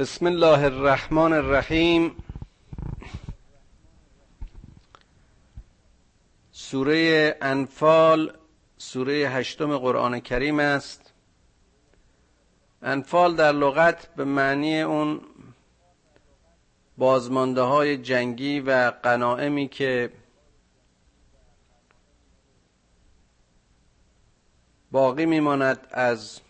بسم الله الرحمن الرحیم. سوره انفال سوره هشتم قرآن کریم است. انفال در لغت به معنی اون بازمانده های جنگی و قنائمی که باقی میماند از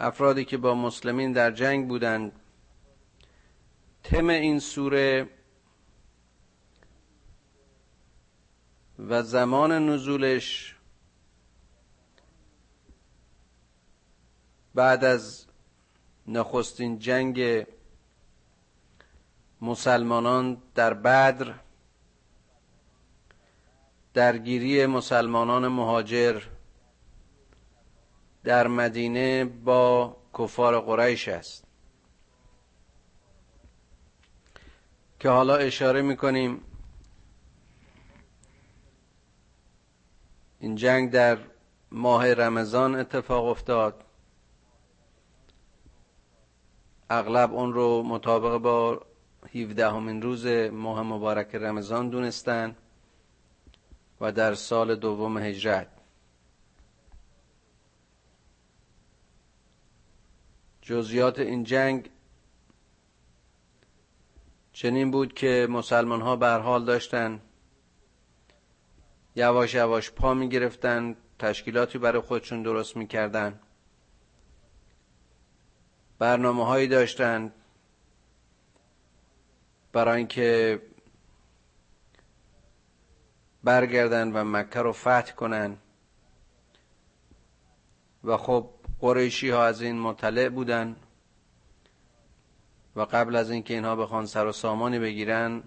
افرادی که با مسلمین در جنگ بودند تم این سوره و زمان نزولش بعد از نخستین جنگ مسلمانان در بدر درگیری مسلمانان مهاجر در مدینه با کفار قریش است. که حالا اشاره می‌کنیم این جنگ در ماه رمضان اتفاق افتاد. اغلب اون رو مطابق با 17 همین روز ماه مبارک رمضان دونستن و در سال دوم هجرت. جزیات این جنگ چنین بود که مسلمان ها بر حال داشتن یواش یواش پا می گرفتن تشکیلاتی برای خودشون درست می کردن برنامه هایی داشتن برای اینکه برگردن و مکه رو فتح کنن. و خب قریشی ها از این مطلع بودن و قبل از اینکه اینها بخوان سر و سامانی بگیرن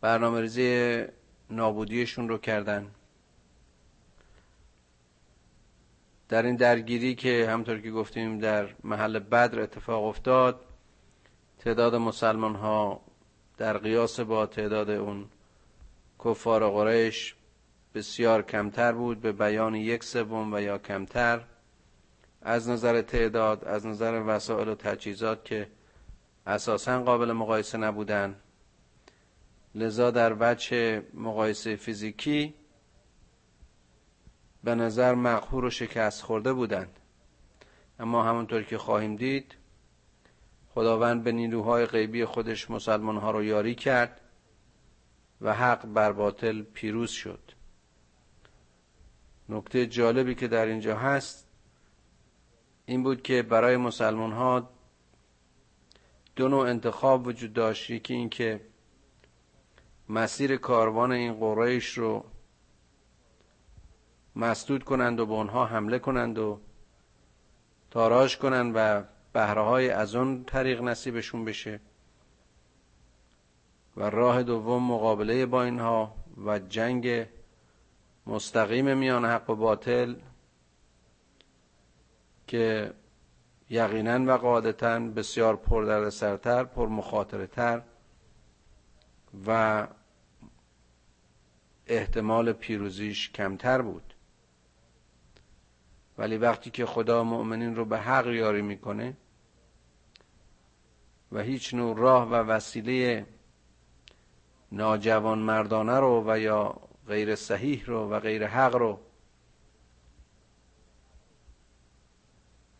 برنامه ریزی نابودیشون رو کردن. در این درگیری که همطور که گفتیم در محل بدر اتفاق افتاد تعداد مسلمان ها در قیاس با تعداد اون کفار قریش بسیار کمتر بود به بیان یک سوم و یا کمتر. از نظر تعداد از نظر وسایل و تجهیزات که اساسا قابل مقایسه نبودن. لذا در وجه مقایسه فیزیکی به نظر مقهور و شکست خورده بودند. اما همونطور که خواهیم دید خداوند به نیروهای غیبی خودش مسلمان ها رو یاری کرد و حق بر باطل پیروز شد. نکته جالبی که در اینجا هست این بود که برای مسلمان ها دو نوع انتخاب وجود داشت. یکی این که مسیر کاروان این قریش رو مسدود کنند و به اونها حمله کنند و تاراج کنند و بهره های از اون طریق نصیبشون بشه. و راه دوم مقابله با اینها و جنگ مستقیم میان حق و باطل که یقینا و قاعدتا بسیار پر سرتر پر مخاطره تر و احتمال پیروزیش کمتر بود. ولی وقتی که خدا مؤمنین رو به حق یاری می‌کنه و هیچ نوع راه و وسیله ناجوان مردانه رو و یا غیر صحیح رو و غیر حق رو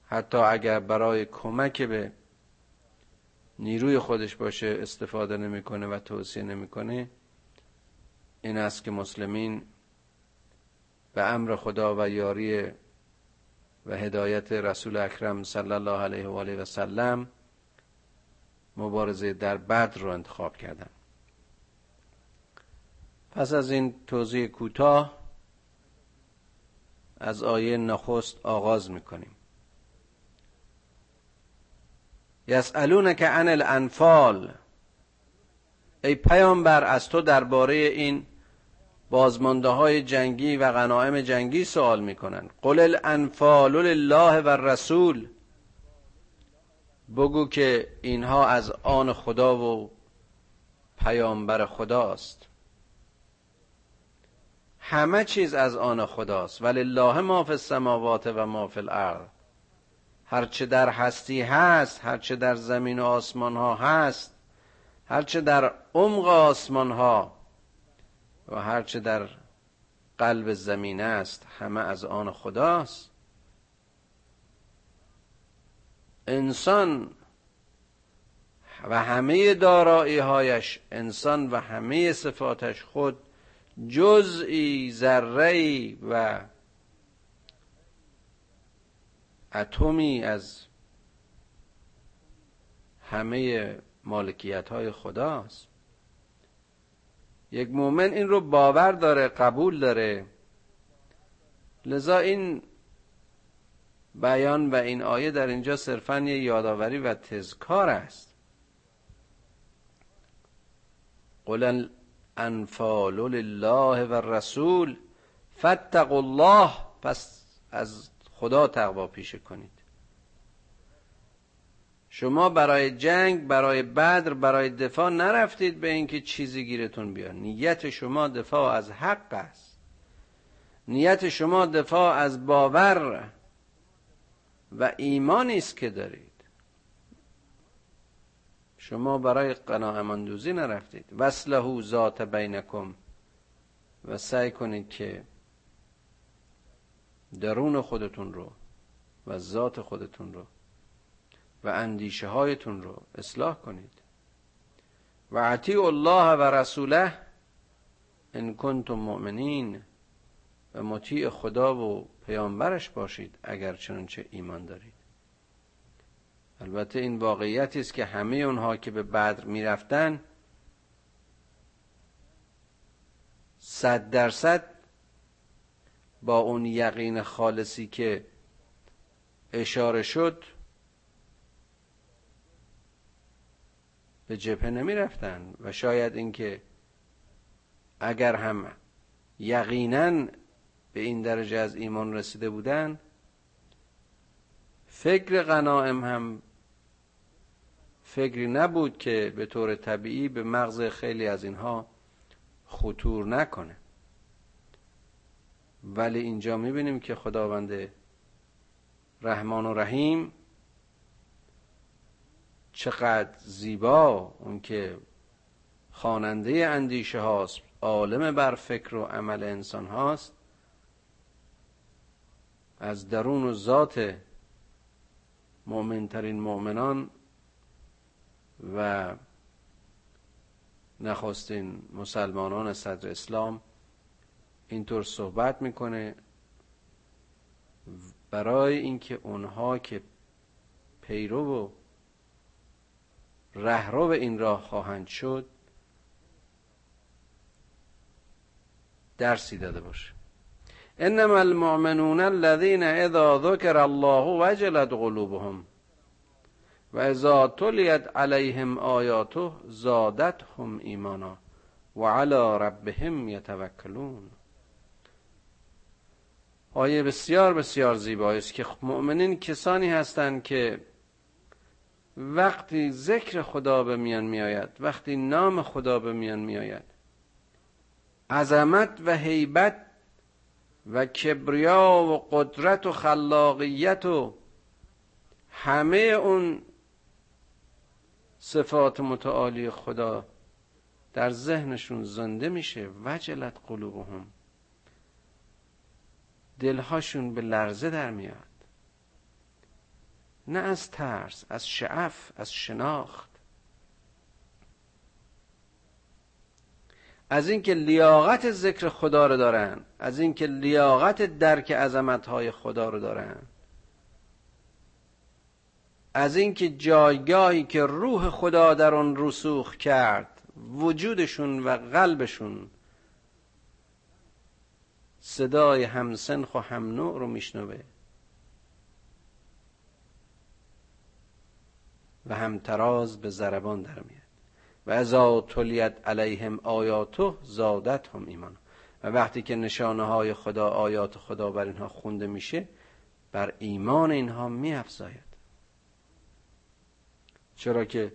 حتی اگر برای کمک به نیروی خودش باشه استفاده نمی‌کنه و توصیه نمی‌کنه این است که مسلمین به امر خدا و یاری و هدایت رسول اکرم صلی الله علیه و آله و سلم مبارزه در بدر رو انتخاب کردن. پس از این توضیح کوتاه از آیه نخست آغاز می‌کنیم. یسالونک عن الانفال. ای پیامبر از تو درباره این بازمانده های جنگی و غنایم جنگی سوال می‌کنند قل الانفال لله و رسول بگو که اینها از آن خدا و پیامبر خداست. همه چیز از آن خداست. ولی الله ما فی السماوات و ما فی الارض. هرچه در هستی هست هرچه در زمین و آسمان ها هست هرچه در عمق آسمان ها و هرچه در قلب زمین است همه از آن خداست. انسان و همه دارایی هایش انسان و همه صفاتش خود جزئی ذره و اتمی از همه مالکیت های خداست. یک مؤمن این رو باور داره قبول داره. لذا این بیان و این آیه در اینجا صرفا یه یادآوری و تذکار است. قل انفال لله و رسول فتقوا الله. پس از خدا تقوا پیشه کنید. شما برای جنگ برای بدر برای دفاع نرفتید به اینکه چیزی گیرتون بیاد. نیت شما دفاع از حق است. نیت شما دفاع از باور و ایمانی است که دارید. شما برای قناعمندوزی نرفتید. وصله ذات بینکم و سعی کنید که درون خودتون رو و ذات خودتون رو و اندیشه هایتون رو اصلاح کنید. و عطیع الله و رسوله ان کنتم مؤمنین و مطیع خدا و پیامبرش باشید اگر چنانچه ایمان دارید. البته این واقعیتی است که همه اونها که به بدر می‌رفتن صد درصد با اون یقین خالصی که اشاره شد به جبهه نمی رفتن و شاید اینکه اگر هم یقینا به این درجه از ایمان رسیده بودن فکر غنائم هم فکری نبود که به طور طبیعی به مغز خیلی از اینها خطور نکنه. ولی اینجا می‌بینیم که خداوند رحمان و رحیم چقدر زیبا اون که خواننده اندیشه هاست عالم بر فکر و عمل انسان هاست. از درون و ذات مؤمنترین مؤمنان و نخستین مسلمانان صدر اسلام اینطور صحبت می‌کنه برای اینکه اونها که پیرو و رهرو این راه خواهند شد درسی داده باشه. انما المؤمنون الذين اذا ذكر الله وجلت قلوبهم و اذا تلیت علیهم آیاته زادتهم ایمانا و علی ربهم یتوکلون. آیه بسیار بسیار زیبایی است که مؤمنین کسانی هستند که وقتی ذکر خدا به میان میآید وقتی نام خدا به میان میآید عظمت و هیبت و کبریا و قدرت و خلاقیت و همه اون صفات متعالی خدا در ذهنشون زنده میشه وجلت قلوبهم. دلهاشون به لرزه در میاد. نه از ترس از شعف از شناخت. از اینکه لیاقت ذکر خدا رو دارن از اینکه لیاقت درک عظمت های خدا رو دارن. از اینکه جایگاهی که روح خدا در آن رسوخ کرد وجودشون و قلبشون صدای همسنخ و هم نوع رو میشنوه. و همتراز به زربان در میاد. و ازا تلیت علیهم آیاتو زادت هم ایمان و وقتی که نشانه های خدا آیات خدا بر اینها خونده میشه بر ایمان اینها میافزاید. چرا که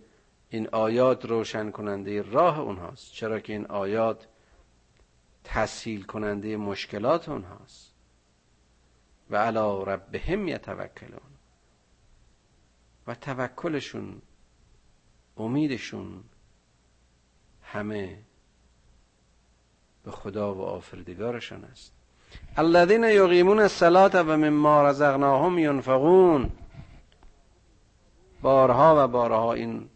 این آیات روشن کننده راه اونهاست. چرا که این آیات تسهیل کننده مشکلات اونهاست. و علا ربهم یتوکلون. و توکلشون امیدشون همه به خدا و آفریدگارشان است. الذین یقیمون الصلاة و مما رزقناهم ینفقون. بارها و بارها این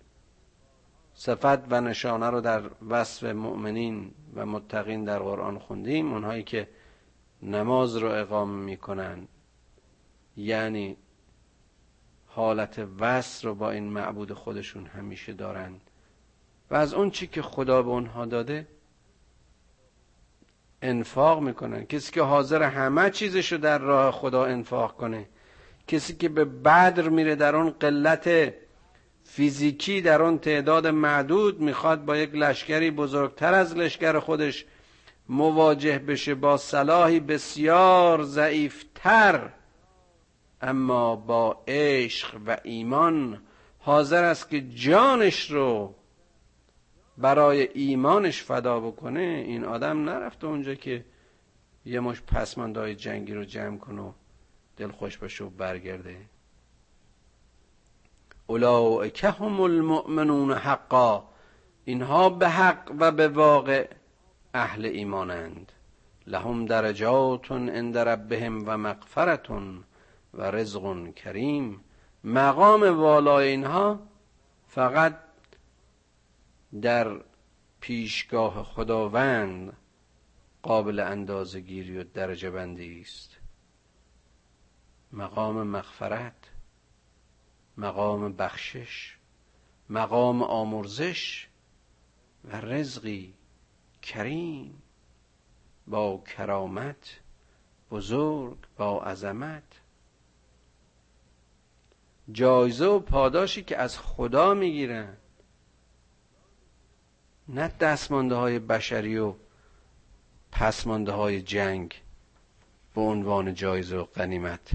صفت و نشانه رو در وصف مؤمنین و متقین در قرآن خوندیم اونهایی که نماز رو اقامه می‌کنن یعنی حالت وصل رو با این معبود خودشون همیشه دارند و از اون چی که خدا به اونها داده انفاق می‌کنن. کسی که حاضر همه چیزش رو در راه خدا انفاق کنه کسی که به بدر میره در اون قلت فیزیکی در اون تعداد معدود می‌خواد با یک لشکری بزرگتر از لشکر خودش مواجه بشه با صلاحی بسیار ضعیفتر. اما با عشق و ایمان حاضر است که جانش رو برای ایمانش فدا بکنه. این آدم نرفته اونجا که یه مش پسماندهای جنگی رو جمع کنه دل خوش باشه و برگرده. اولئک هم المؤمنون حقا اینها به حق و به واقع اهل ایمانند. لهم درجات عند ربهم و مغفرتون و رزق کریم. مقام والای اینها فقط در پیشگاه خداوند قابل اندازه گیری و درجه بندی است. مقام مغفرت. مقام بخشش مقام آمرزش و رزقی کریم. با کرامت بزرگ با عظمت. جایزه و پاداشی که از خدا می‌گیرن. نه دستمانده های بشری و پسمانده های جنگ به عنوان جایزه و قنیمت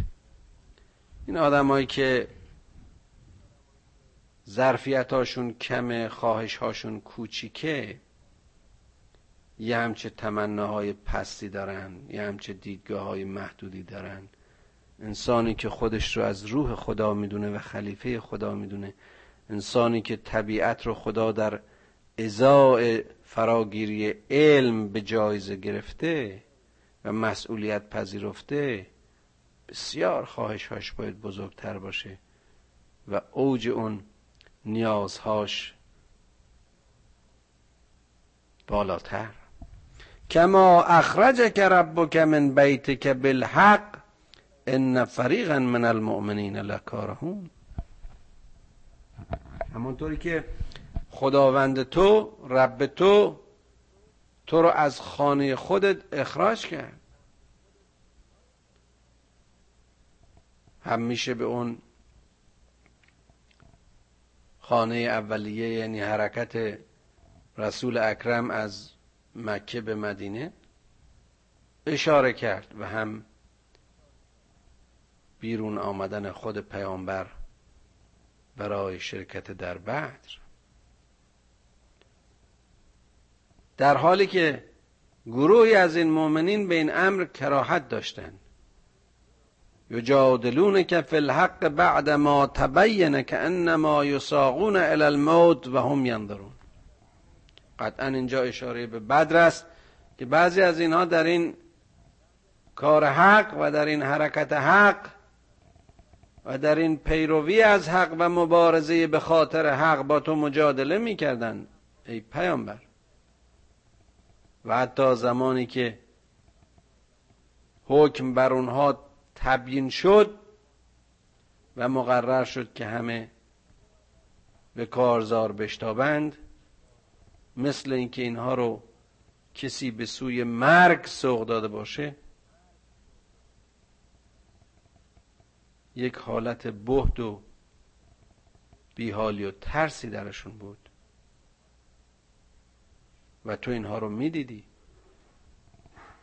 این آدمایی که ظرفیت هاشون کمه خواهش هاشون کوچیکه یه همچه تمناهای پستی دارن یه همچه دیدگاه های محدودی دارن. انسانی که خودش رو از روح خدا می‌دونه و خلیفه خدا می‌دونه. انسانی که طبیعت رو خدا در ازاع فراگیری علم به جایزه گرفته و مسئولیت پذیرفته بسیار خواهشهاش باید بزرگتر باشه و اوج اون نیازهاش بالاتر. کما اخرجک ربک من بیتک بالحق ان فریقا من المؤمنین لکارهون. همونطوری که خداوند تو رب تو تو رو از خانه خودت اخراج کرد. هم میشه به اون خانه اولیه یعنی حرکت رسول اکرم از مکه به مدینه اشاره کرد و هم بیرون آمدن خود پیامبر برای شرکت در بدر. در حالی که گروهی از این مؤمنین به این امر کراهت داشتند. یجادلونک فی الحق بعد ما تبین که انما یساقون الی الموت و هم ینظرون. قطعا اینجا اشاره به بدر است که بعضی از اینها در این کار حق و در این حرکت حق و در این پیروی از حق و مبارزه به خاطر حق با تو مجادله می‌کردند ای پیامبر. و حتی زمانی که حکم بر اونها تبیین شد و مقرر شد که همه به کارزار بشتابند. مثل اینکه اینها رو کسی به سوی مرگ سوق داده باشه یک حالت بهد و بیحالی و ترسی درشون بود. و تو اینها رو می‌دیدی.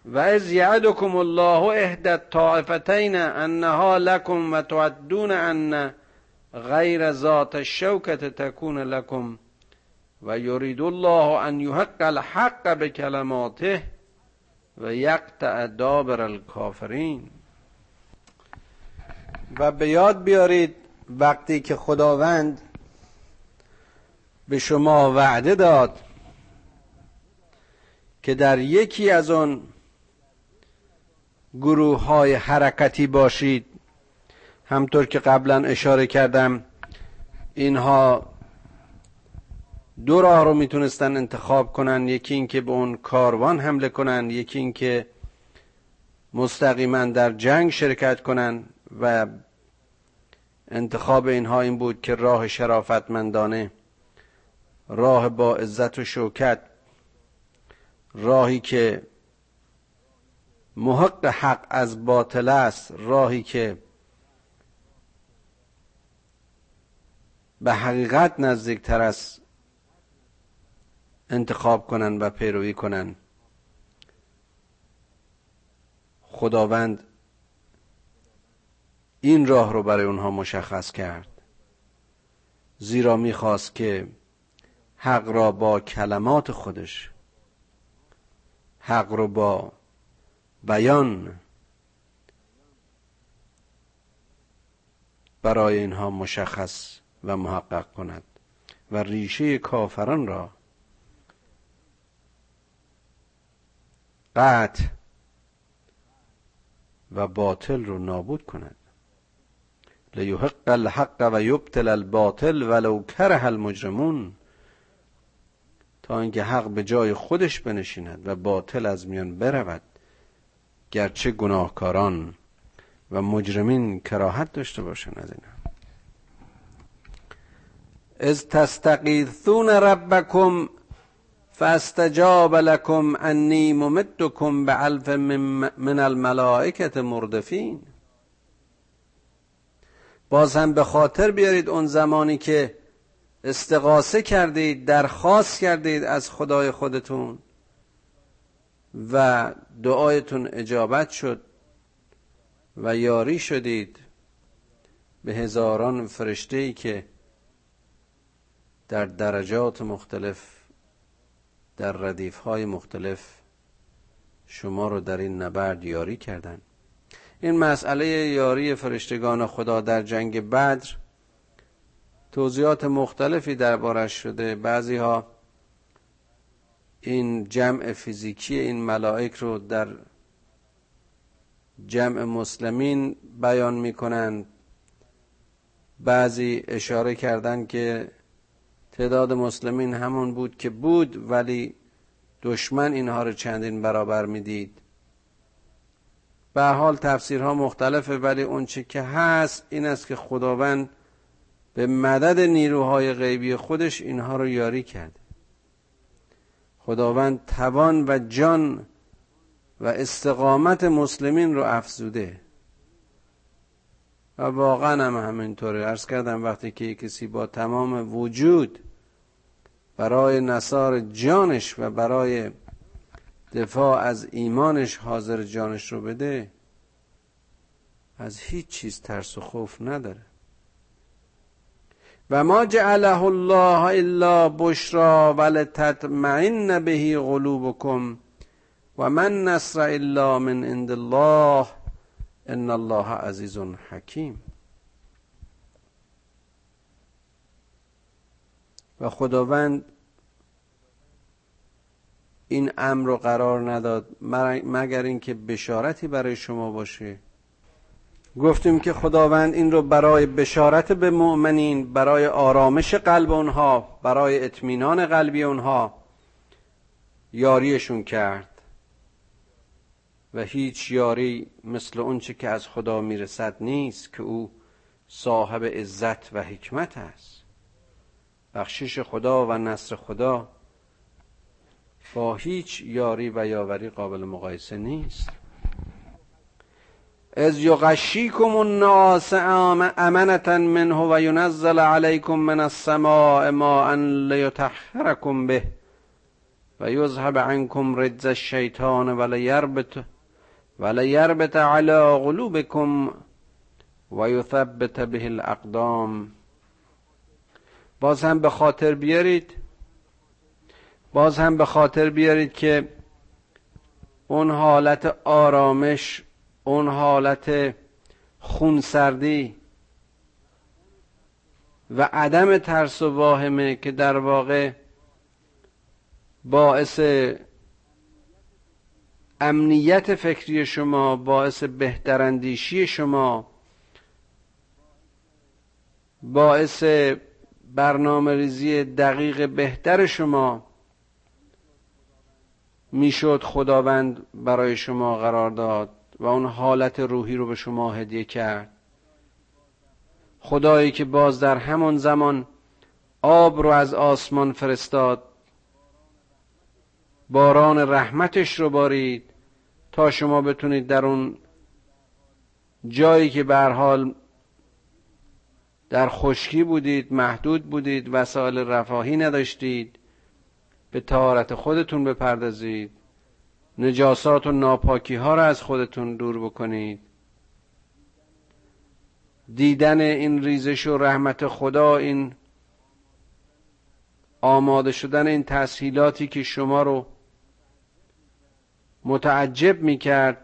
و از یعدکم الله احدى الطائفتین انها لكم و تعدون ان غیر ذات الشوکت تکون لكم و یرید الله ان یحق الحق بکلماته و یقطع دابر الکافرین. و به یاد بیارید وقتی که خداوند به شما وعده داد که در یکی از آن گروه های حرکتی باشید. همطور که قبلا اشاره کردم اینها دو راه رو می‌تونستن انتخاب کنن. یکی اینکه به اون کاروان حمله کنن یکی اینکه مستقیما در جنگ شرکت کنن و انتخاب اینها این بود که راه شرافتمندانه راه با عزت و شوکت راهی که محق حق از باطل است راهی که به حقیقت نزدیکتر است انتخاب کنن و پیروی کنن. خداوند این راه رو برای اونها مشخص کرد. زیرا می‌خواست که حق را با کلمات خودش حق رو با بیان برای اینها مشخص و محقق کند و ریشه کافران را قطع و باطل رو نابود کند. لیحق الحق و یبتل الباطل ولو کره المجرمون تا اینکه حق به جای خودش بنشیند و باطل از میان برود. گرچه گناهکاران و مجرمین کراهت داشته باشند از این از تستقیثون ربکم فاستجاب لكم انی ممدکم به الف من الملائکت مردفین. باز هم به خاطر بیارید اون زمانی که استقاسه کردید درخواست کردید از خدای خودتون. و دعایتون اجابت شد و یاری شدید به هزاران فرشته ای که در درجات مختلف در ردیف های مختلف شما رو در این نبرد یاری کردن. این مسئله یاری فرشتگان خدا در جنگ بدر توضیحات مختلفی دربارش شده. بعضی ها این جمع فیزیکی این ملائک رو در جمع مسلمین بیان می‌کنند بعضی اشاره کردن که تعداد مسلمین همون بود که بود ولی دشمن اینها رو چندین برابر می‌دید. به حال تفسیرها مختلفه ولی اون چه که هست این است که خداوند به مدد نیروهای غیبی خودش اینها رو یاری کرده. خداوند توان و جان و استقامت مسلمین رو افزوده. و واقعا هم همینطوره. ارز کردم وقتی که کسی با تمام وجود برای نصار جانش و برای دفاع از ایمانش حاضر جانش رو بده از هیچ چیز ترس و خوف نداره. و ما جعله الله الا بشرا ولتطمئن به قلوبکم و من نصر الا من عند الله ان الله عزیز حکیم. و خداوند این امر رو قرار نداد مگر اینکه بشارتی برای شما باشه گفتیم که خداوند این رو برای بشارت به مؤمنین برای آرامش قلب اونها برای اطمینان قلبی اونها یاریشون کرد. و هیچ یاری مثل اونچه که از خدا می‌رسد نیست که او صاحب عزت و حکمت است. بخشش خدا و نصر خدا با هیچ یاری و یاوری قابل مقایسه نیست. از یغشیکم الناس امنتا منه و ینزل علیکم من السماء ماء لیطهرکم به و یذهب عنکم رجز الشیطان ولیربط ولیربط علی قلوبکم و یثبت به الاقدام باز هم به خاطر بیارید. باز هم به خاطر بیارید که اون حالت آرامش اون حالت خونسردی و عدم ترس و واهمه که در واقع باعث امنیت فکری شما باعث بهتراندیشی شما باعث برنامه ریزی دقیق بهتر شما می‌شد خداوند برای شما قرار داد. و اون حالت روحی رو به شما هدیه کرد. خدایی که باز در همان زمان آب رو از آسمان فرستاد باران رحمتش رو بارید تا شما بتونید در اون جایی که به حال در خشکی بودید محدود بودید وسایل رفاهی نداشتید به تهارت خودتون بپردازید. نجاسات و ناپاکی ها را از خودتون دور بکنید. دیدن این ریزش و رحمت خدا این آماده شدن این تسهیلاتی که شما رو متعجب می کرد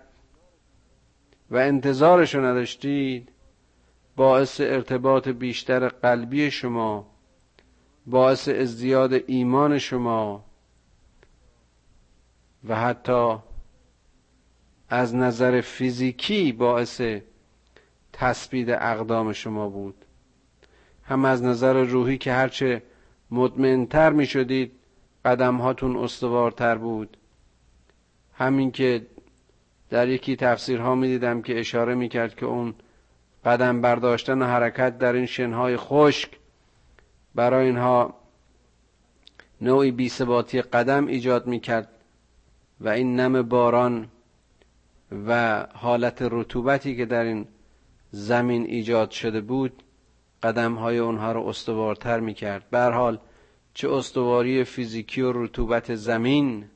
و انتظارش رو نداشتید باعث ارتباط بیشتر قلبی شما باعث ازدیاد ایمان شما و حتی از نظر فیزیکی باعث تسبید اقدام شما بود. هم از نظر روحی که هرچه مطمئنتر می شدید قدم هاتون استوارتر بود. همین که در یکی تفسیرها می دیدم که اشاره می کرد که اون قدم برداشتن و حرکت در این شنهای خشک برای اینها نوعی بیثباتی قدم ایجاد می کرد و این نم باران و حالت رطوبتی که در این زمین ایجاد شده بود قدم های اونها رو استوارتر می کرد حال چه استواری فیزیکی و رطوبت زمین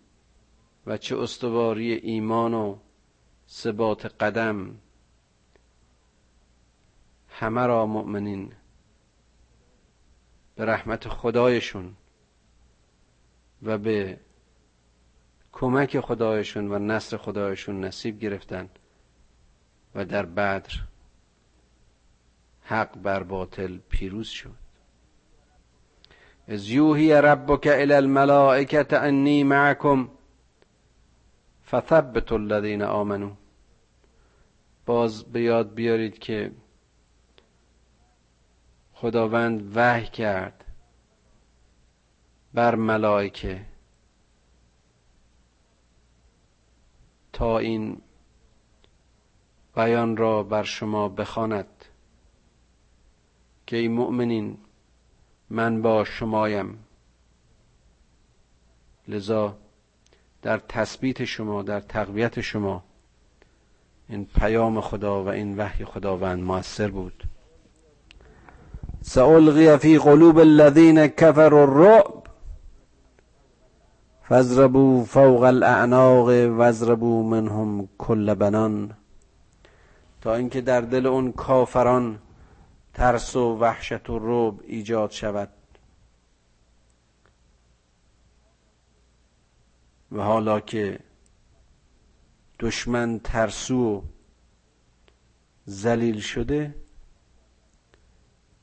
و چه استواری ایمان و ثبات قدم همه را مؤمنین به رحمت خدایشون و به کمک خدایشون و نصر خدایشون نصیب گرفتن و در بدر حق بر باطل پیروز شد. از یوهی ربک الى الملائکت انی معکم فثبت الذین آمنو. باز به یاد بیارید که خداوند وحی کرد بر ملائکه تا این بیان را بر شما بخواند که ای مؤمنین من با شمایم. لذا در تثبیت شما در تقویت شما این پیام خدا و این وحی خداوند موثر بود. سألغی فی قلوب الذین كفروا الرعب. فاضربوا فوق الاعناق واضربوا منهم کل بنان. تا اینکه در دل اون کافران ترس و وحشت و رعب ایجاد شود. و حالا که دشمن ترسو و زلیل شده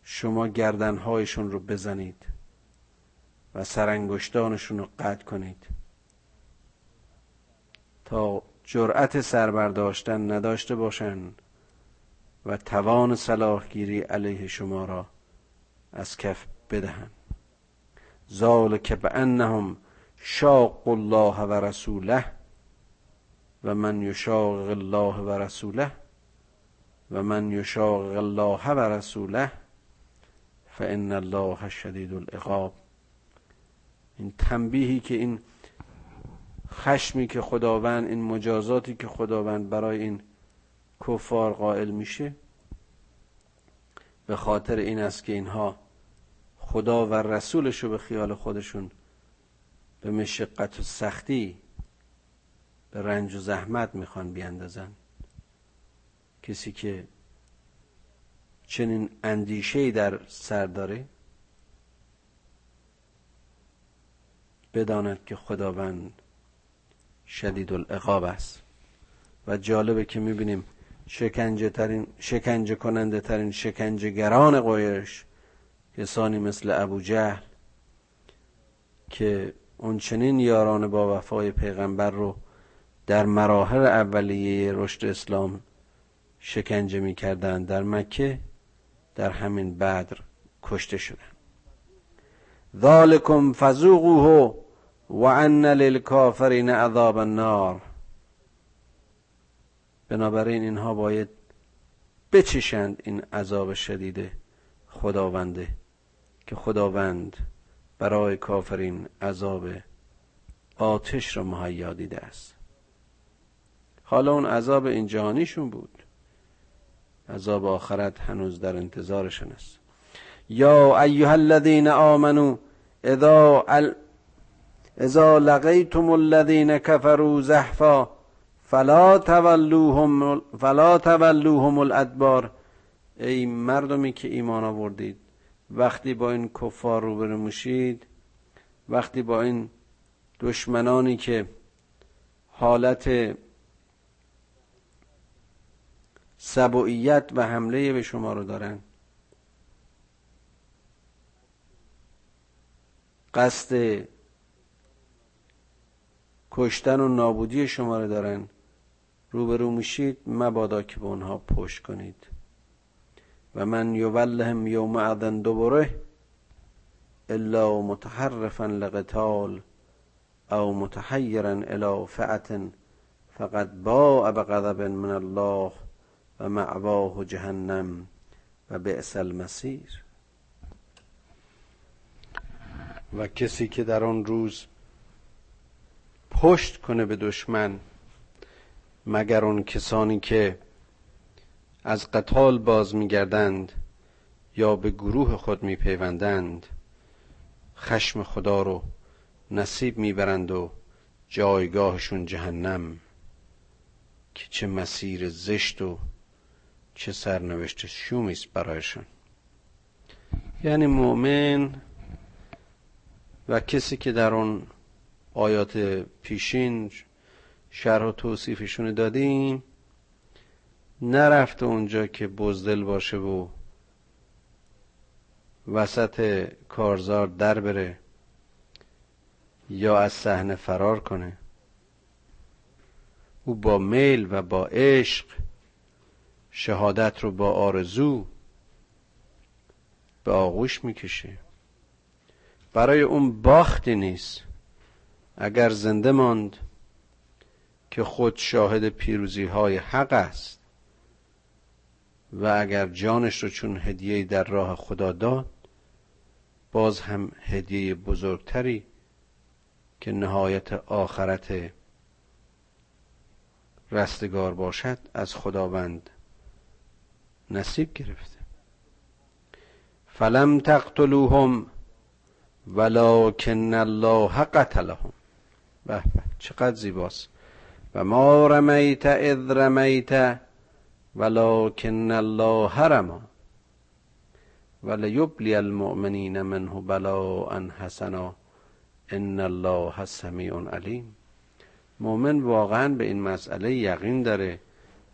شما گردنهایشون رو بزنید. و سرانگشتانشون رو قطع کنید. تا جرأت سربرداشتن نداشته باشند و توان صلاحگیری علیه شما را از کف بدهند ذالک بانهم شاق الله و رسوله و من یشاق الله و رسوله و من یشاق الله و رسوله فان الله شدید العقاب. این تنبیهی که این خشمی که خداوند این مجازاتی که خداوند برای این کفار قائل میشه به خاطر این است که اینها خدا و رسولش رو به خیال خودشون به مشقت و سختی به رنج و زحمت می‌خوان بیاندازن. کسی که چنین اندیشه در سر داره بداند که خداوند شدید العقاب است. و جالبه که می‌بینیم شکنجه, ترین، شکنجه کننده ترین شکنجهگران قویش کسانی مثل ابو جهل که اون چنین یاران با وفای پیغمبر رو در مراحل اولیه رشد اسلام شکنجه می‌کردند در مکه در همین بدر کشته شدن. ذالکم فذوقوه و ان للکافرین عذاب النار. بنابراین اینها باید بچشند این عذاب شدید خداونده که خداوند برای کافرین عذاب آتش را مهیا دیده است. حالا اون عذاب این جهانیشون بود. عذاب آخرت هنوز در انتظارشون است. یا ایها الذین آمنو اذا. اذا لقیتم الذین كفروا زحفا فلا تولوهم فلا تولوهم الادبار. ای مردمی که ایمان آوردید وقتی با این کفار روبرو میشید وقتی با این دشمنانی که حالت سبوعیت و حمله به شما رو دارن قصد کشتن و نابودی شما رو دارن. روبرو میشید مبادا که به اونها پشت کنید. و من یولهم یوم عدن دوباره الا متحرفا لقتال او متحیرا الى فعت فقد باع بغضب من الله و معواه جهنم و بئس المسیر و کسی که در آن روز پشت کنه به دشمن مگر اون کسانی که از قتال باز میگردند یا به گروه خود میپیوندند خشم خدا رو نصیب می‌برند و جایگاهشون جهنم. که چه مسیر زشت و چه سرنوشت شومی است برایشان یعنی مؤمن و کسی که در اون آیات پیشین شرح و توصیفشون دادیم. نرفته اونجا که بزدل باشه و وسط کارزار در بره یا از صحنه فرار کنه. او با میل و با عشق شهادت رو با آرزو به آغوش می‌کشه. برای اون باختی نیست. اگر زنده ماند که خود شاهد پیروزی های حق است و اگر جانش رو چون هدیه در راه خدا داد باز هم هدیه بزرگتری که نهایت آخرت رستگار باشد از خداوند نصیب گرفته. فلم تقتلوهم ولکن الله قتلهم. به چقدر زیباست. و ما رمیت اذ رمیت ولکن الله رما ولیبلی المؤمنین منه بلاء حسنا. ان الله سمیع علیم. مؤمن واقعا به این مسئله یقین داره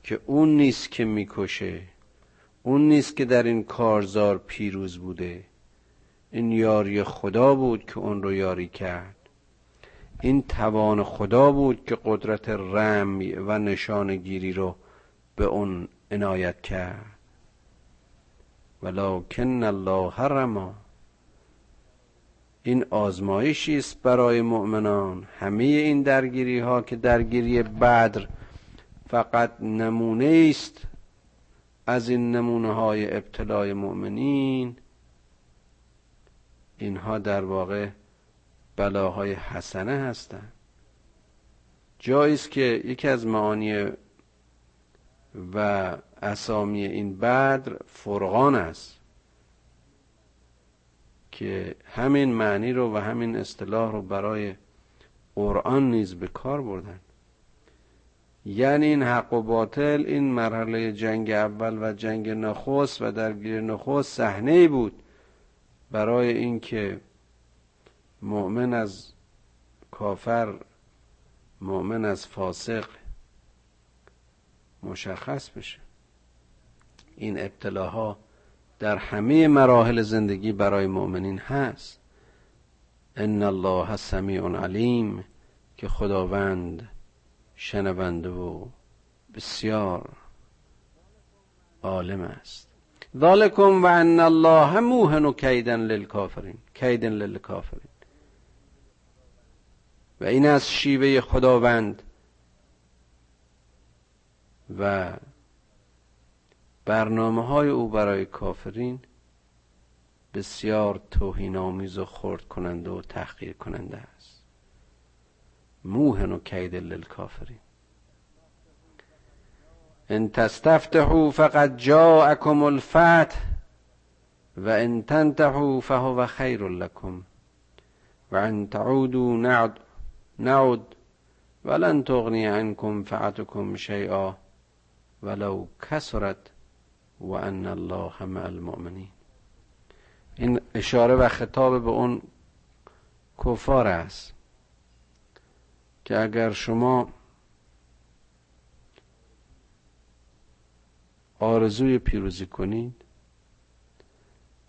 که اون نیست که می‌کشه. اون نیست که در این کارزار پیروز بوده. این یاری خدا بود که اون رو یاری کرد. این توان خدا بود که قدرت رمی و نشانگیری رو به اون عنایت کرد. ولکن الله رما این آزمایشی است برای مؤمنان. همه این درگیری ها که درگیری بدر فقط نمونه است از این نمونه های ابتلای مؤمنین. اینها در واقع بلاهای حسنه هستند جایی است که یکی از معانی و اسامی این بدر فرقان است که همین معنی رو و همین اصطلاح رو برای قرآن نیز به کار بردن. یعنی این حق و باطل این مرحله جنگ اول و جنگ نخست و درگیر نخست صحنه بود برای اینکه مؤمن از کافر مؤمن از فاسق مشخص بشه. این ابتلاها در همه مراحل زندگی برای مؤمنین هست. ان الله سمیع علیم که خداوند شنونده و بسیار عالم است. ذالکم و ان الله موهن کیدن للکافرین کیدن للکافرین. و این از شیوه خداوند و برنامه های او برای کافرین بسیار توهین آمیز و خرد کننده و تحقیر کننده است. موهن و کید للکافرین. ان تستفتحوا فقد جاءكم الفتح و ان تنتهوا فهو خیر لكم و ان تعودوا نعد نعد ولن تغنی عنكم فعتكم شیئا ولو کسرت و ان الله مع المؤمنین. این اشاره و خطاب به اون کفار است که اگر شما آرزوی پیروزی کنید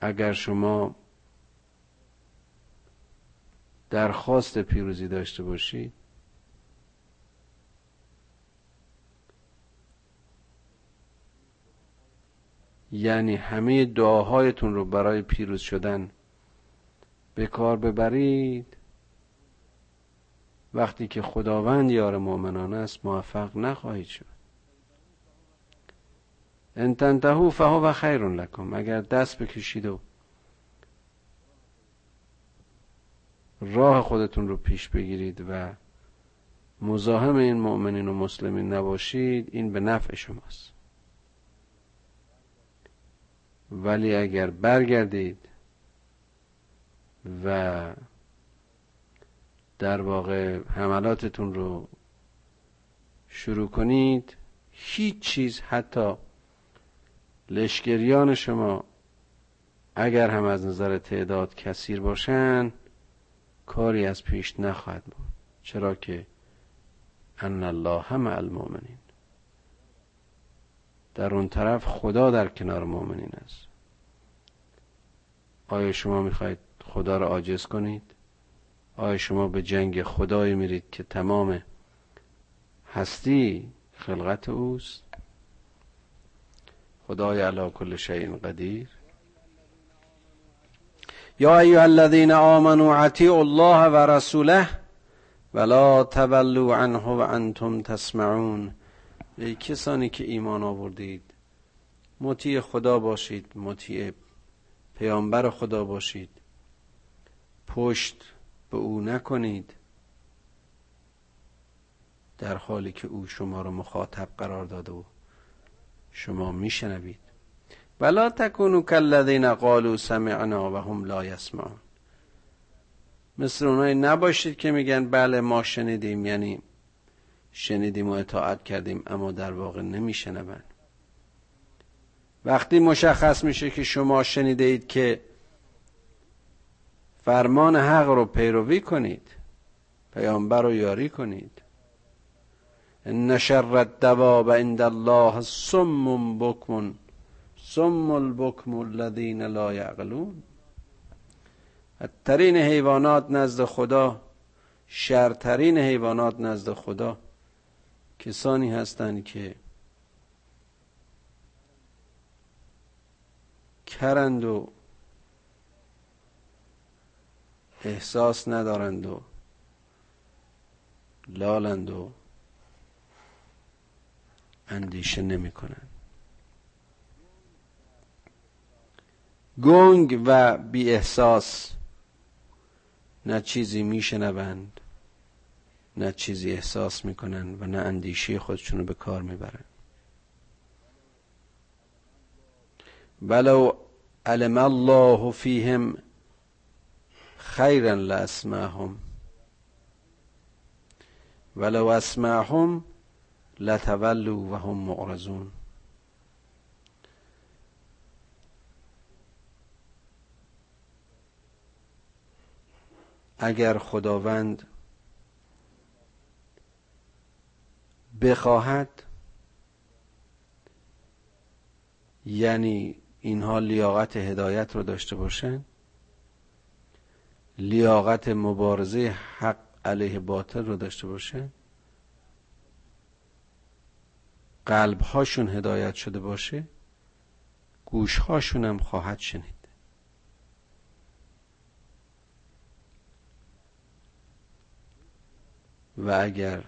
اگر شما درخواست پیروزی داشته باشید. یعنی همه دعاهایتون رو برای پیروز شدن به کار ببرید. وقتی که خداوند یار مؤمنان است موفق نخواهید شد. ان تنتهو فهو خیر لکم. اگر دست بکشید و راه خودتون رو پیش بگیرید و مزاحم این مؤمنین و مسلمین نباشید این به نفع شماست. ولی اگر برگردید و در واقع حملاتتون رو شروع کنید هیچ چیز حتی لشکریان شما اگر هم از نظر تعداد کثیر باشن کاری از پیش نخواهد بود چرا که ان الله مع المؤمنین. در اون طرف خدا در کنار مؤمنین است. آیا شما می‌خواهید خدا را عاجز کنید؟ آیا شما به جنگ خدایی میرید که تمام هستی خلقت اوست؟ خدای علا کل شیء قدیر. یا ایها الذین آمنوا اطیعوا الله و رسوله ولا تولوا عنه و انتم تسمعون. ای کسانی که ایمان آوردید مطیع خدا باشید مطیع پیامبر خدا باشید. پشت به او نکنید در حالی که او شما را مخاطب قرار داده و شما میشنوید. ولا تکونوا کالذین قالوا سمعنا و هم لا یسمعون. مثل اونایی نباشید که میگن بله ما شنیدیم یعنی شنیدیم و اطاعت کردیم اما در واقع نمیشنوند وقتی مشخص میشه که شما شنیده اید که فرمان حق رو پیروی کنید پیامبر رو یاری کنید. ان شر الدواب عند الله سم بکم سم البکم الذین لا یعقلون. بدترین حیوانات نزد خدا شرترین حیوانات نزد خدا کسانی هستند که کرند و احساس ندارند و لالند و اندیشه نمی کنند. گنگ و بی احساس نه چیزی میشنوند نه چیزی احساس می‌کنن و نه اندیشه خودشون رو به کار می‌برن ولو علم الله فیهم خیرا لاسمعهم ولو اسمعهم لتولوا و هم معرضون. اگر خداوند بخواهد یعنی اینها لیاقت هدایت رو داشته باشند لیاقت مبارزه حق علیه باطل رو داشته باشند قلب هاشون هدایت شده باشه گوش هاشون هم خواهد شنید. و اگر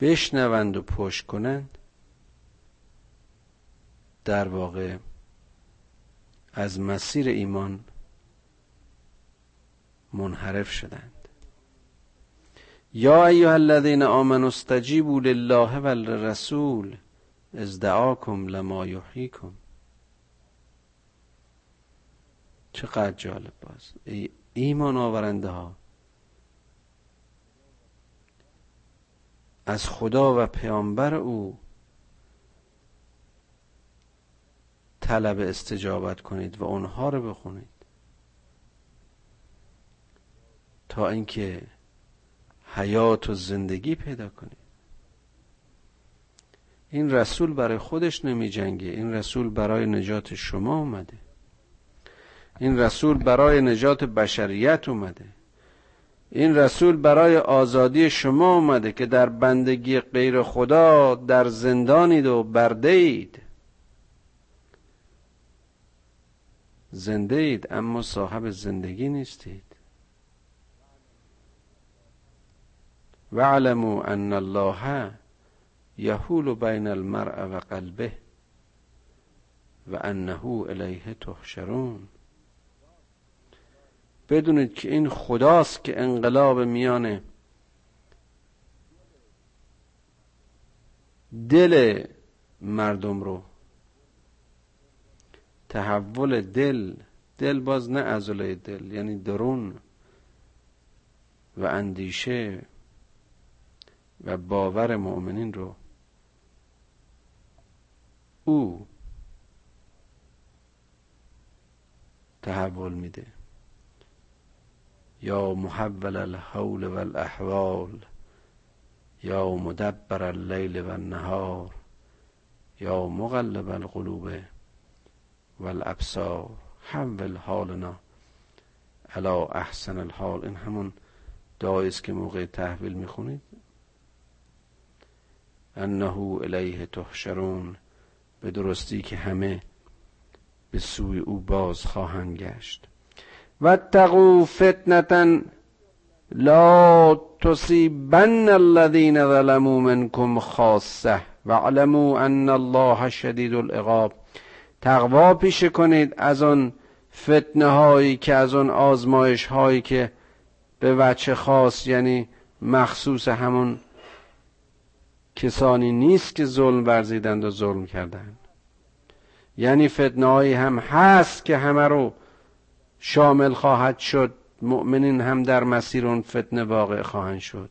بشنوند و پشت کنند در واقع از مسیر ایمان منحرف شدند. یا ایها الذین آمنوا استجیبوا لله والرسول از دعاکم لما یحییکم. چقدر جالب باز. ای ایمان آورنده ها از خدا و پیامبر او طلب استجابت کنید و اونها رو بخونید. تا اینکه حیات و زندگی پیدا کنید. این رسول برای خودش نمی جنگه این رسول برای نجات شما اومده. این رسول برای نجات بشریت اومده. این رسول برای آزادی شما اومده که در بندگی غیر خدا در زندانید و برده اید. زنده اید اما صاحب زندگی نیستید. واعلموا ان الله یحول بین المرء و قلبه و انه الیه تحشرون. بدونید که این خداست که انقلاب میان دل مردم رو تحول دل دل باز نه عضله دل یعنی درون و اندیشه و باور مؤمنین رو او تحول میده. یا محول الحول والاحوال یا مدبر اللیل و النهار یا مغلب القلوب والابصار حول حالنا علا احسن الحال. این همون دعایی که موقع تحویل می‌خونید. انه الیه تحشرون به درستی که همه به سوی او باز خواهند گشت. واتقوا فتنة لا تصيبن الذين ظلموا منكم خاصه واعلموا ان الله شدید العقاب. تقوا پیشه کنید از آن فتنه هایی که از آن آزمایش هایی که به وجه خاص یعنی مخصوص همون کسانی نیست که ظلم ورزیدند و ظلم کردند. یعنی فتنه هم هست که همه رو شامل خواهد شد مؤمنین هم در مسیر اون فتنه واقع خواهند شد.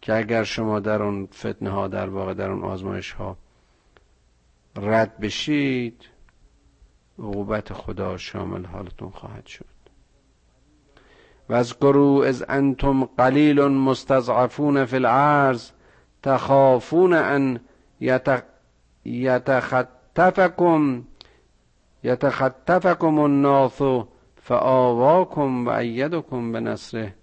که اگر شما در اون فتنه ها در واقع در اون آزمایش ها رد بشید عقوبت خدا شامل حالتون خواهد شد. و از گروه از انتم قلیل مستضعفون فی العرض تخافون ان یتخطفکم یتخطفکم الناس فآواکم و ایدکم به نصره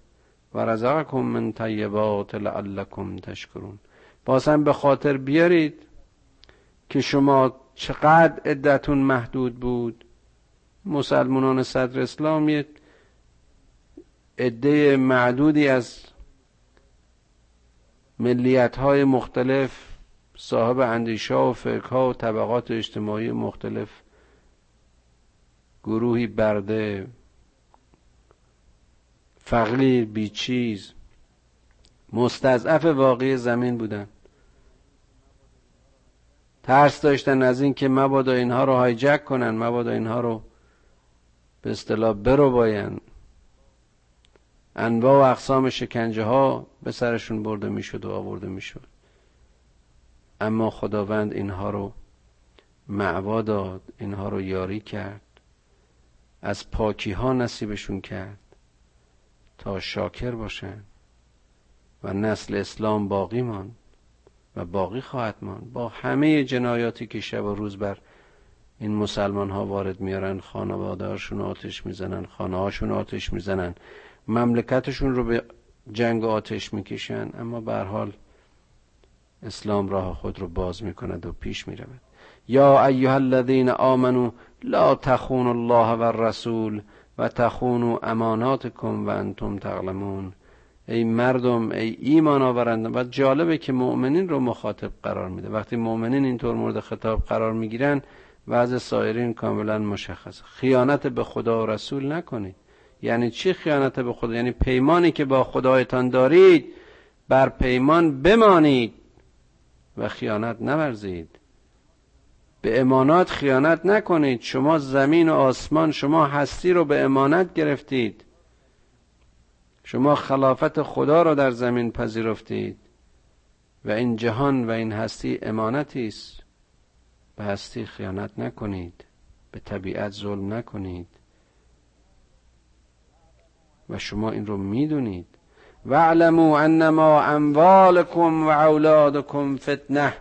و رزقکم من طیبات لعلکم تشکرون. بازم به خاطر بیارید که شما چقدر عدتون محدود بود. مسلمانان صدر اسلام یک عده معدودی از ملیت های مختلف صاحب اندیشه و فکر و طبقات اجتماعی مختلف گروهی برده فقیر بیچیز مستضعف واقعی زمین بودن. ترس داشتن از این که مبادا اینها رو هایجک کنن مبادا اینها رو به اصطلاح برو باین انواع و اقسام شکنجه ها به سرشون برده می‌شد و آورده می‌شد. اما خداوند اینها رو معوا داد اینها رو یاری کرد. از پاکی ها نصیبشون کرد تا شاکر باشن و نسل اسلام باقی ماند و باقی خواهد ماند. با همه جنایاتی که شب و روز بر این مسلمان ها وارد میارن خانوادهاشون آتش می‌زنن خانه هاشون آتش می‌زنن مملکتشون رو به جنگ آتش می‌کشن اما به حال اسلام راه خود رو باز می‌کند و پیش می‌رود. یا ایها الذین آمنو لا تخونوا الله و الرسول و تخونوا اماناتکم و انتم تعلمون. ای مردم ای ایمان آورند و جالبه که مؤمنین رو مخاطب قرار میده. وقتی مؤمنین اینطور مورد خطاب قرار می‌گیرن وضع سایرین کاملا مشخصه. خیانت به خدا و رسول نکنید. یعنی چی خیانت به خدا؟ یعنی پیمانی که با خدایتان دارید بر پیمان بمانید و خیانت نورزید. به امانات خیانت نکنید. شما زمین و آسمان شما هستی رو به امانت گرفتید. شما خلافت خدا رو در زمین پذیرفتید. و این جهان و این هستی امانتی است. به هستی خیانت نکنید. به طبیعت ظلم نکنید. و شما این رو می‌دونید. واعلموا انما اموالکم و اولادکم فتنه.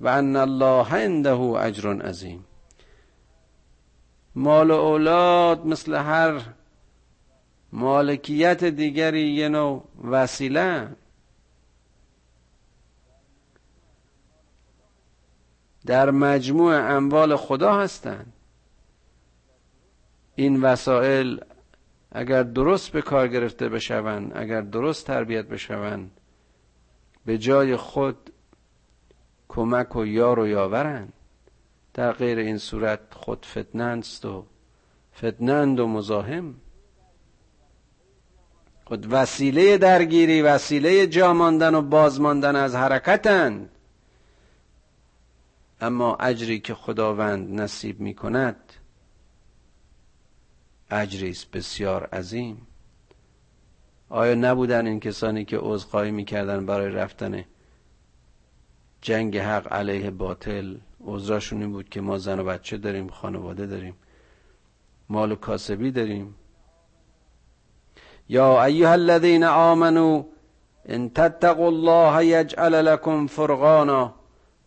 و ان الله عنده اجر عظیم. مال اولاد مثل هر مالکیت دیگری یه نوع وسیله. در مجموع اموال خدا هستند این وسایل اگر درست به کار گرفته بشوند اگر درست تربیت بشوند به جای خود کمک و یار و یاورند در غیر این صورت خود فتنند و فتنند و مزاحم. خود وسیله درگیری وسیله جاماندن و بازماندن از حرکتند. اما اجری که خداوند نصیب می کند اجری است بسیار عظیم. آیا نبودن این کسانی که عذرخواهی می‌کردن برای رفتن جنگ حق علیه باطل عذراشون این بود که ما زن و بچه داریم خانواده داریم مال و کاسبی داریم. یا ایها الذین آمنو ان تتقوا الله یجعل لكم فرقانا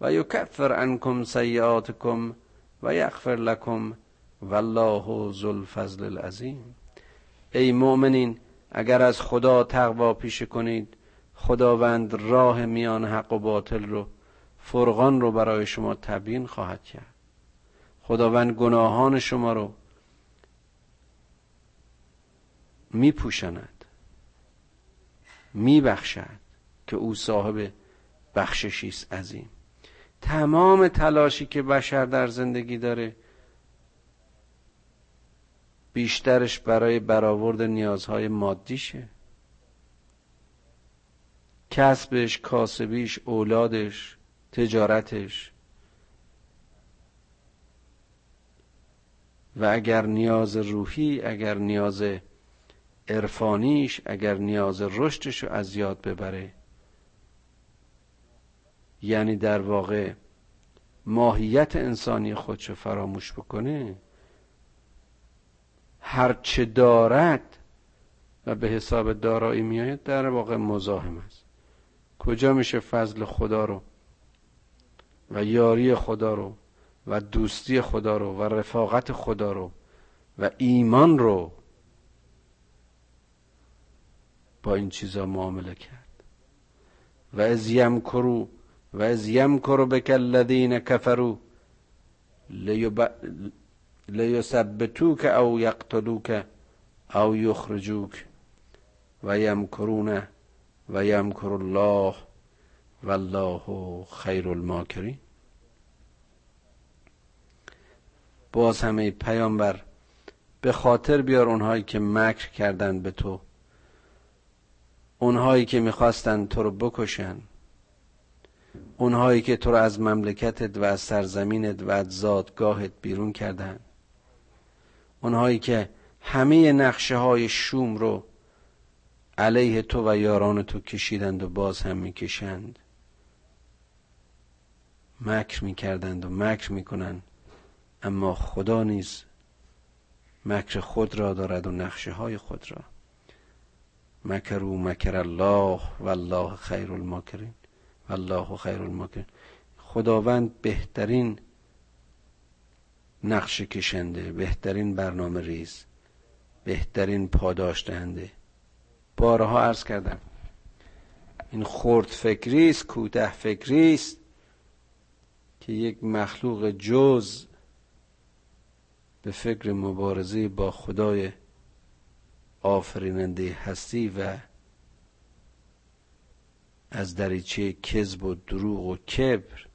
و یکفر عنکم سیئاتکم و یغفر لكم والله ذو الفضل العظیم. ای مؤمنین اگر از خدا تقوا پیشه کنید خداوند راه میان حق و باطل رو فرقان رو برای شما تبیین خواهد کرد. خداوند گناهان شما رو میپوشاند میبخشد که او صاحب بخششی است عظیم. تمام تلاشی که بشر در زندگی داره بیشترش برای برآورد نیازهای مادیشه. کسبش کاسبیش اولادش تجارتش. و اگر نیاز روحی اگر نیاز عرفانیش اگر نیاز رشدش رو از یاد ببره. یعنی در واقع ماهیت انسانی خودشو فراموش بکنه. هرچه دارد و به حساب دارایی میآید در واقع مزاحم است. کجا میشه فضل خدا رو و یاری خدا رو و دوستی خدا رو و رفاقت خدا رو و ایمان رو با این چیزا معامله کرد. و از یمکرو و از یمکرو بک الذین کفروا لیثبتوک او یقتلوک او یخرجوک و یمکرون و یمکر الله والله خیر الماکرین. باز همه پیامبر به خاطر بیار اونهایی که مکر کردن به تو اونهایی که می‌خواستن تو رو بکشن اونهایی که تو رو از مملکتت و از سرزمینت و از زادگاهت بیرون کردن اونهایی که همه نقشه های شوم رو علیه تو و یاران تو کشیدند و باز هم می‌کشند. مکر می‌کردند و مکر می‌کنند. اما خدا نیز مکر خود را دارد و نقشه های خود را. و مکر الله والله خیر الماکرین. الله خیر الماکرین. خداوند بهترین نقش کشنده بهترین برنامه ریز بهترین پاداش دهنده بارها عرض کردم. این خرد فکری است کوته فکری است. که یک مخلوق جز به فکر مبارزه با خدای آفریننده هستی و از دریچه کذب و دروغ و کبر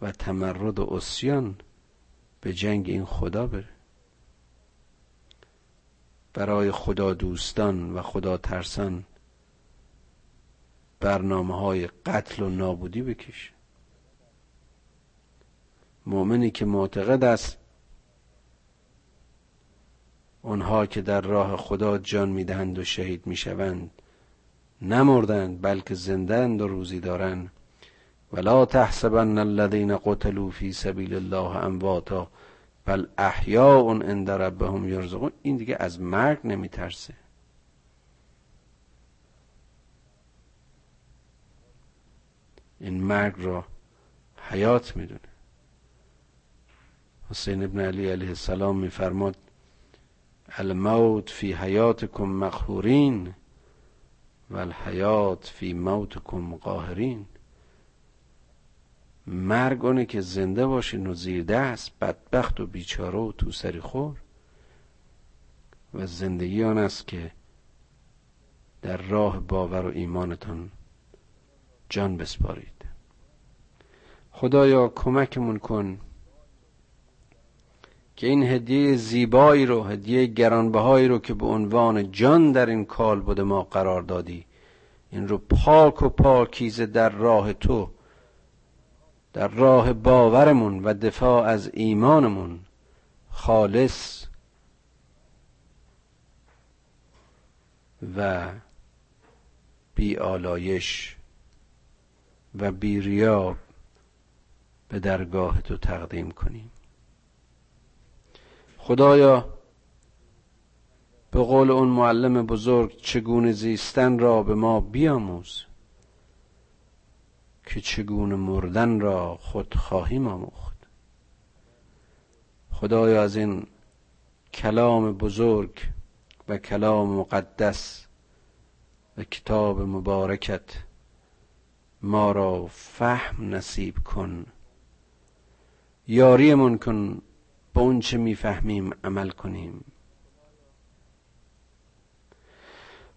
و تمرد و اسیان به جنگ این خدا بره. برای خدا دوستان و خدا ترسان برنامه های قتل و نابودی بکش. مؤمنی که معتقد است آنها که در راه خدا جان می‌دهند و شهید می‌شوند نمردند بلکه زندند و روزی دارند. ولا تحسبن الذين قتلوا في سبيل الله امواتا بل احیاء عند ربهم یرزقون این دیگه از مرگ نمیترسه. این مرگ را حیات می‌دونه. حسین ابن علی علیه السلام میفرماد الموت فی حیاتکم مقهورین و الحیات فی موتکم قاهرین. مرگ اونه که زنده باشین و زیر دست بدبخت و بیچاره و تو سری خور. و زندگی آن است که در راه باور و ایمانتان جان بسپارید. خدایا کمکمون کن که این هدیه زیبایی رو هدیه گرانبهایی رو که به عنوان جان در این کال بوده ما قرار دادی این رو پاک و پاکیزه در راه تو در راه باورمون و دفاع از ایمانمون. خالص و بی آلایش و بی ریا به درگاه تو تقدیم کنیم. خدایا به قول اون معلم بزرگ چگونه زیستن را به ما بیاموز که چگونه مردن را خود خواهیم آموخت. خدایا از این کلام بزرگ و کلام مقدس و کتاب مبارکت ما را فهم نصیب کن. یاریمون کن به اون چه می‌فهمیم عمل کنیم.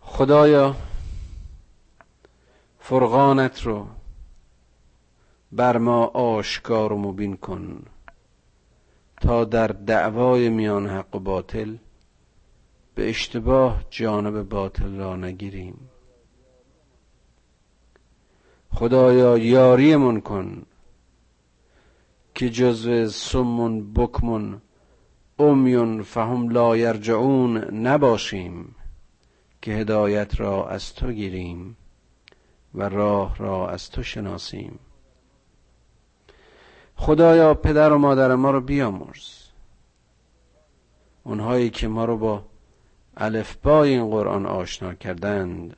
خدایا فرقانت رو بر ما آشکار و مبین کن تا در دعوای میان حق و باطل به اشتباه جانب باطل را نگیریم. خدایا یاریمون کن که جزو سمون بکمون امیون فهم لا یرجعون نباشیم که هدایت را از تو گیریم و راه را از تو شناسیم. خدایا پدر و مادر ما رو بیامرز. اونهایی که ما رو با الفبای این قرآن آشنا کردند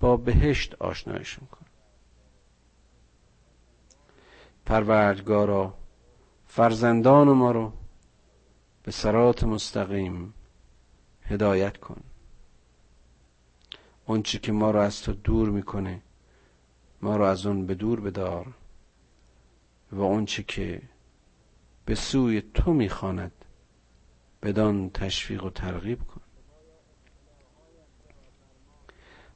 با بهشت آشنایشون کن. پروردگارا فرزندان ما رو به سرات مستقیم هدایت کن. اونچه که ما رو از تو دور می‌کنه ما رو از اون به دور بدار و اونچه که به سوی تو می‌خواند بدان تشویق و ترغیب کن.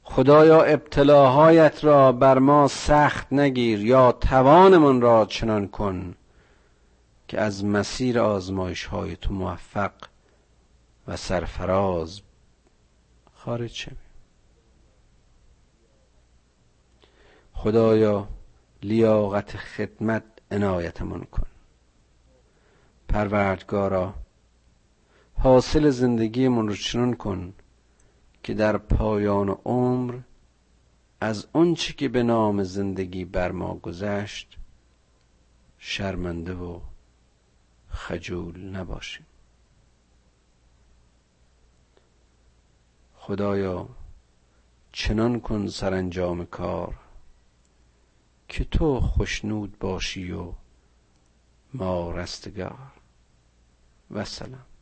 خدایا ابتلاهایت را بر ما سخت نگیر یا توانمان را چنان کن که از مسیر آزمایش های تو موفق و سرفراز خارج شویم. خدایا لیاقت خدمت عنایتمون کن. پروردگارا حاصل زندگیمون رو چنان کن که در پایان عمر از آنچه که به نام زندگی بر ما گذشت شرمنده و خجول نباشیم. خدایا چنان کن سرانجام کار که تو خوشنود باشی و ما رستگار. و سلام.